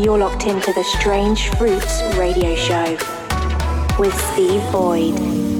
You're locked into the Strange Fruits radio show with Steve Boyd.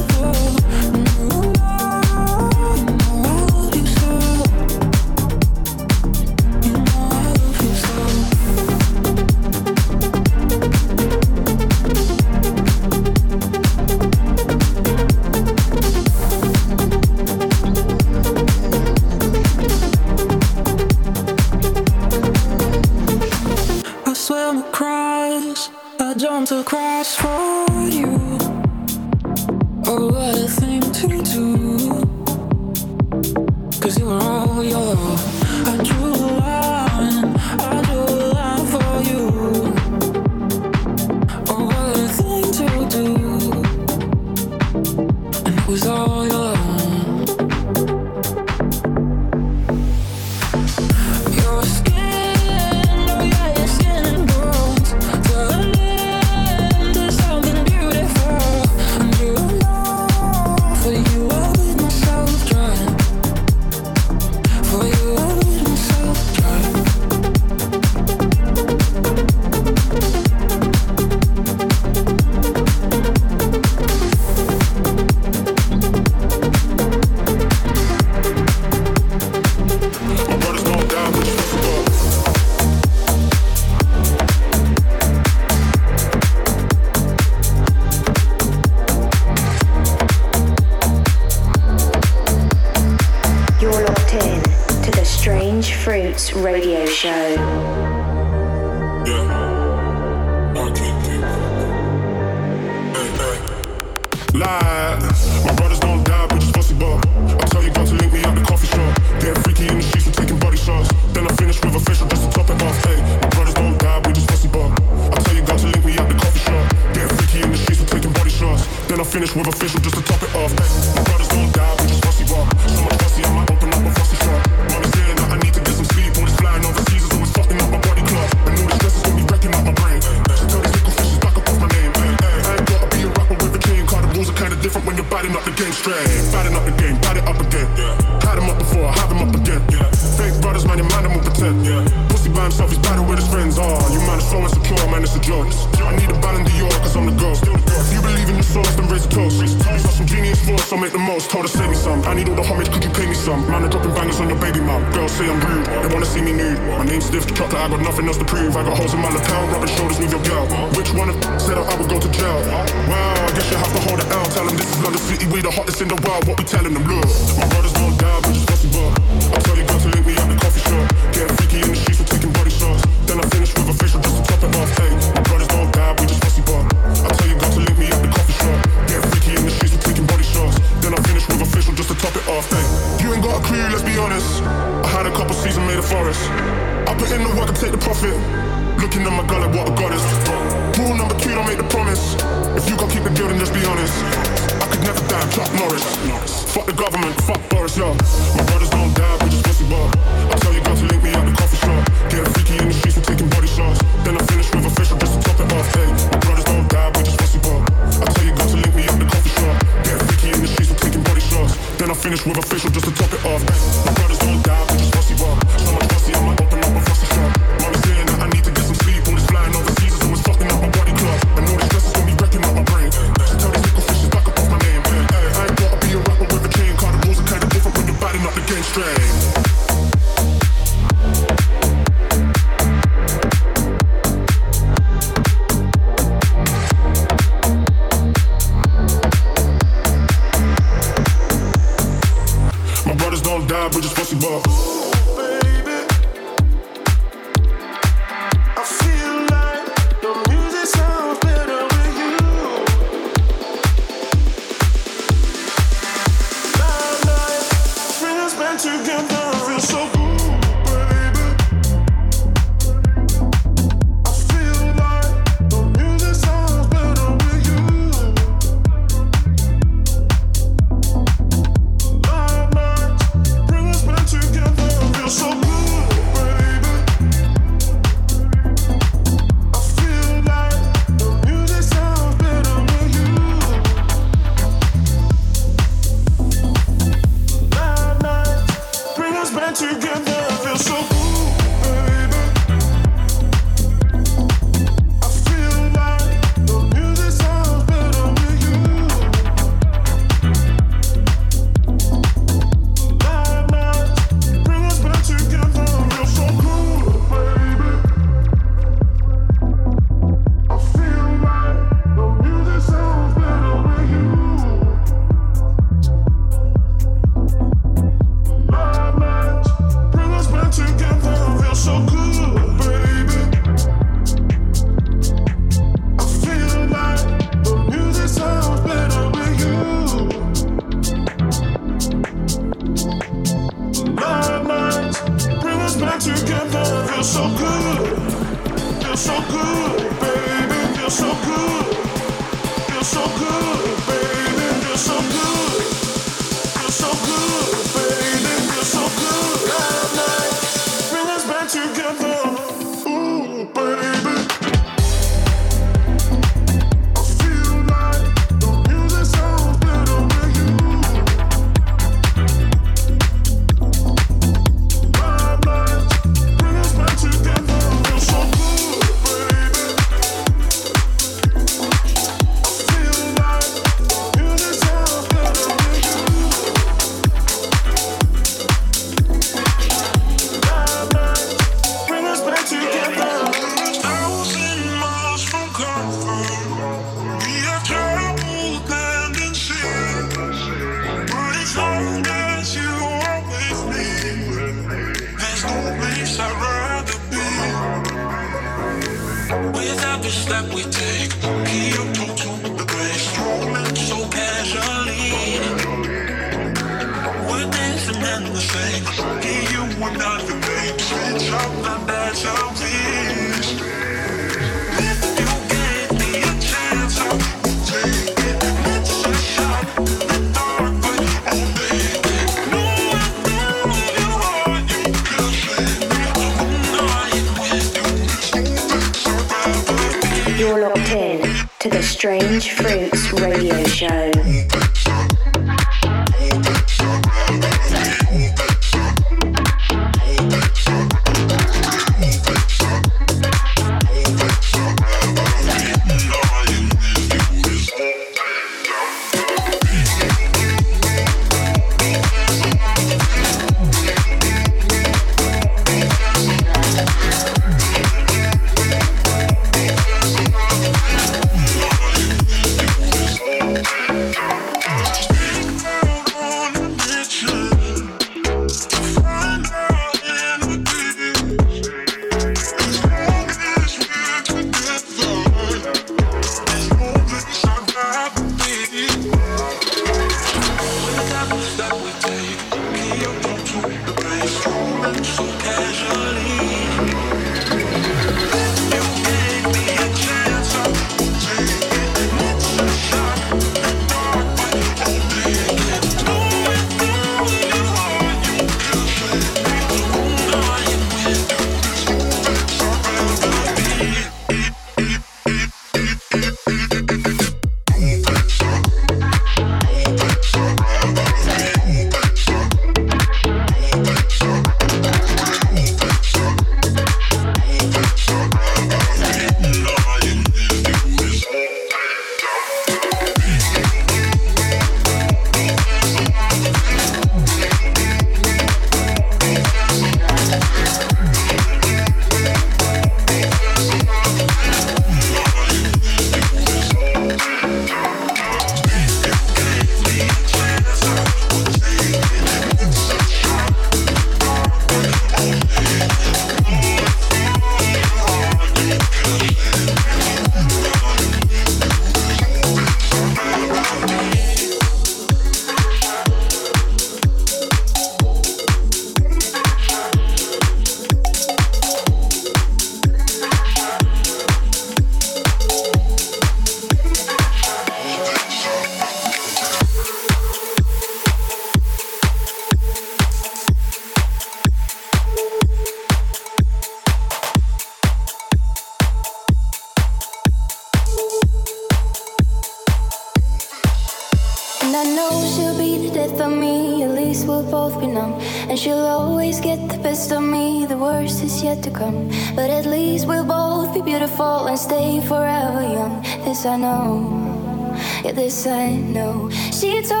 I know. Yeah, this I know. She told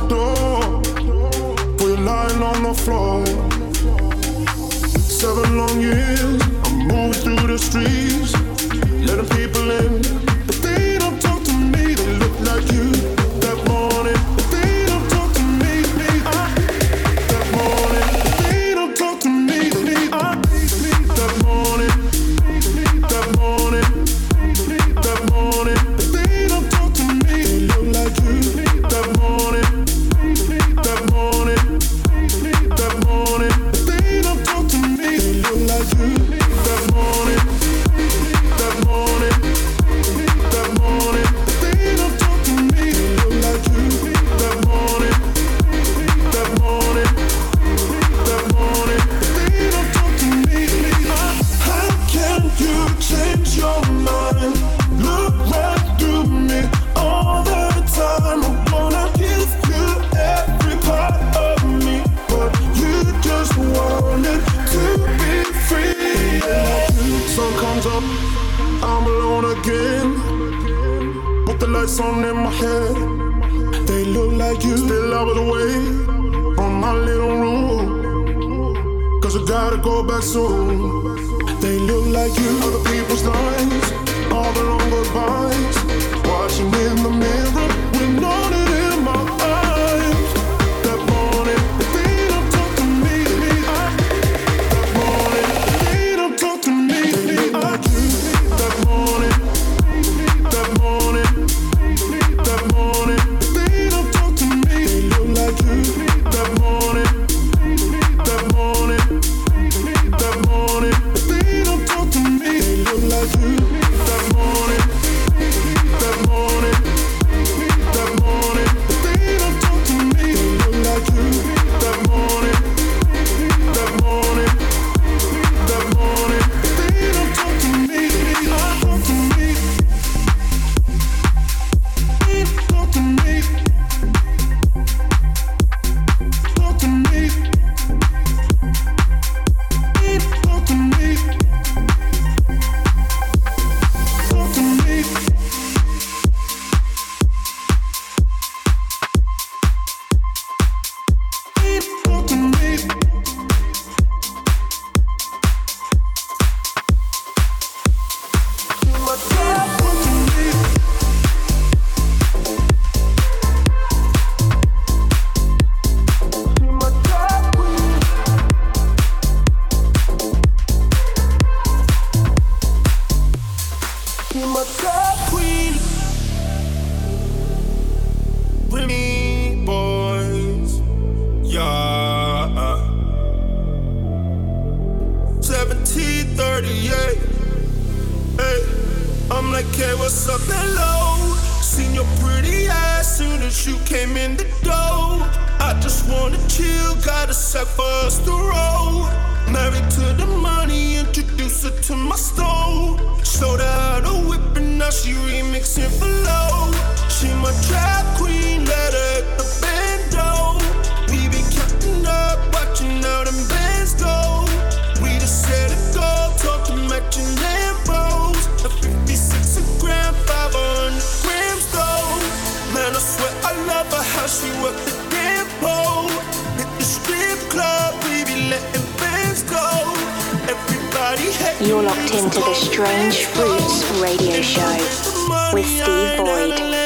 my door. We're lying on the floor. Seven long years, I'm moving through the streets, letting people in. You're locked into the Strange Fruits radio show with Steve Boyd.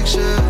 Picture.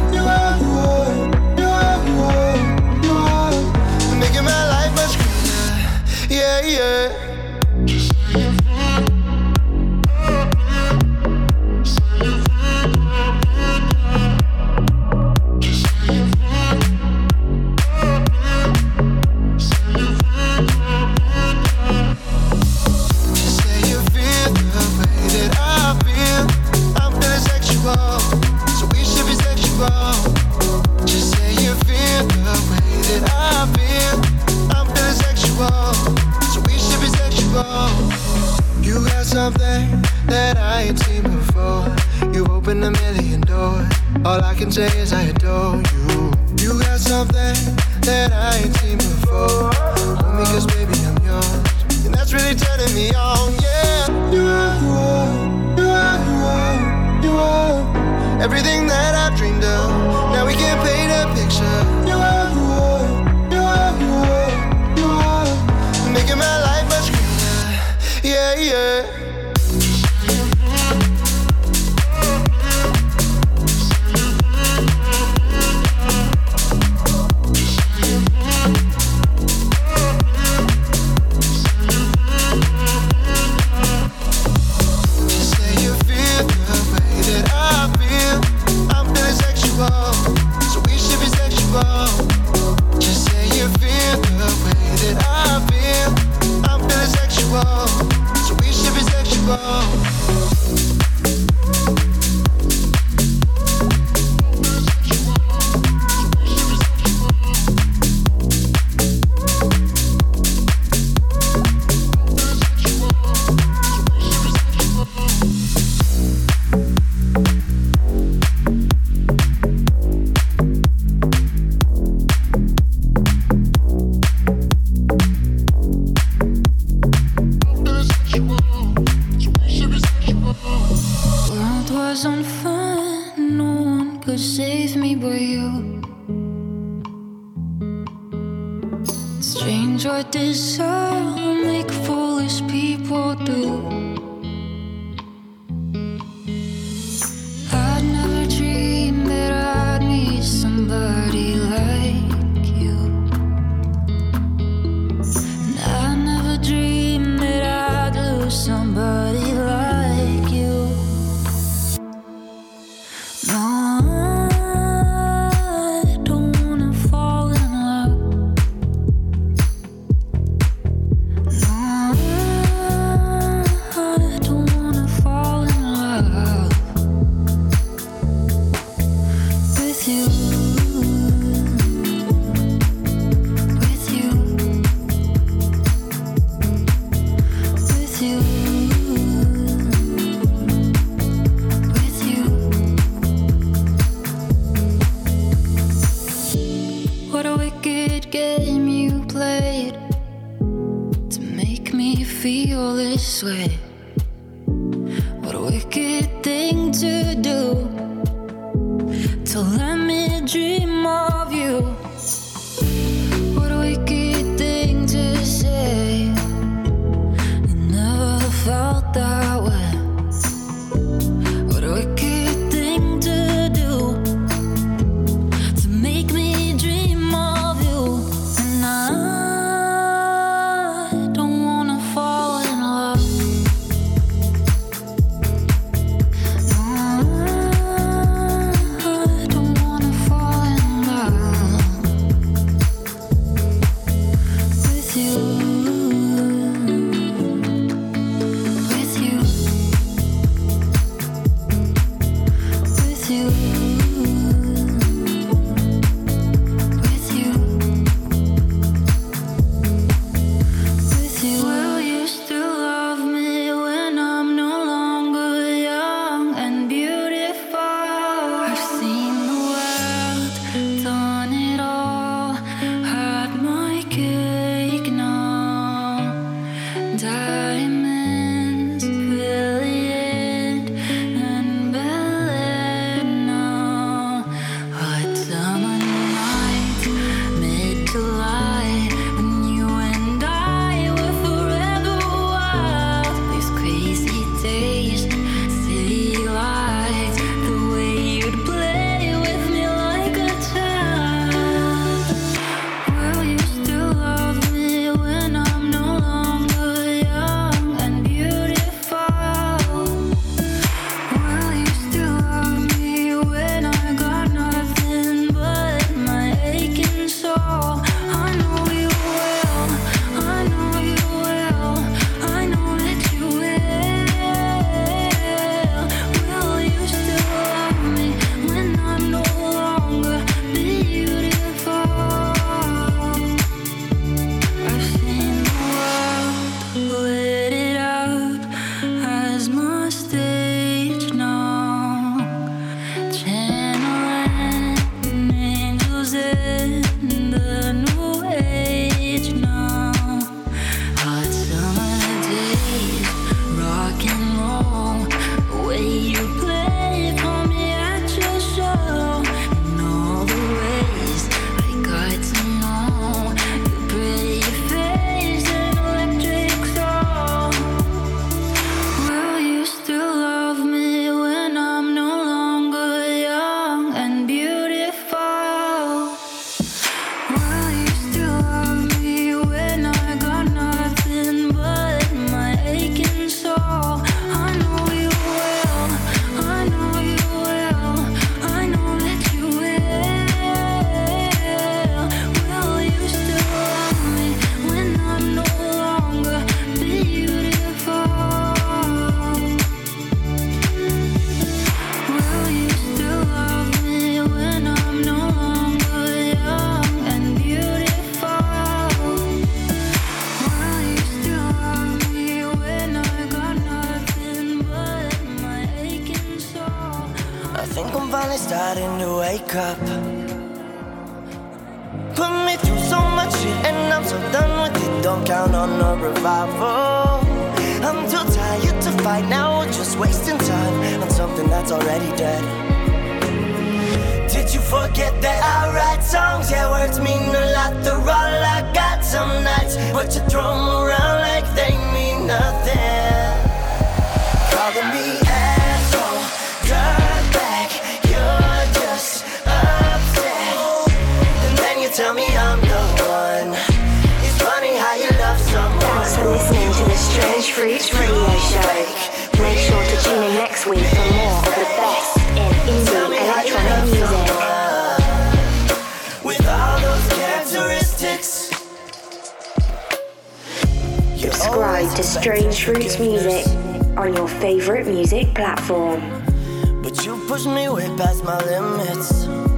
tell me I'm the one. It's funny how you love someone. Thanks for listening to the Strange Fruits Radio Show. Make sure to tune in next week for more of the best in indie electronic music. With all those characteristics. Subscribe to Strange Fruits Music on your favorite music platform. But you push me way past my limits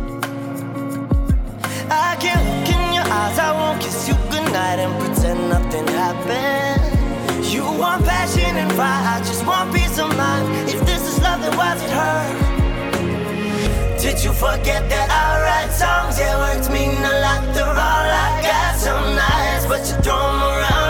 can't look in your eyes, I won't kiss you goodnight and pretend nothing happened. You want passion and fire. I just want peace of mind. If this is love, then why's it hurt? Did you forget that I write songs? Yeah, words mean a lot, they're all I got. Some nights, but you throw them around.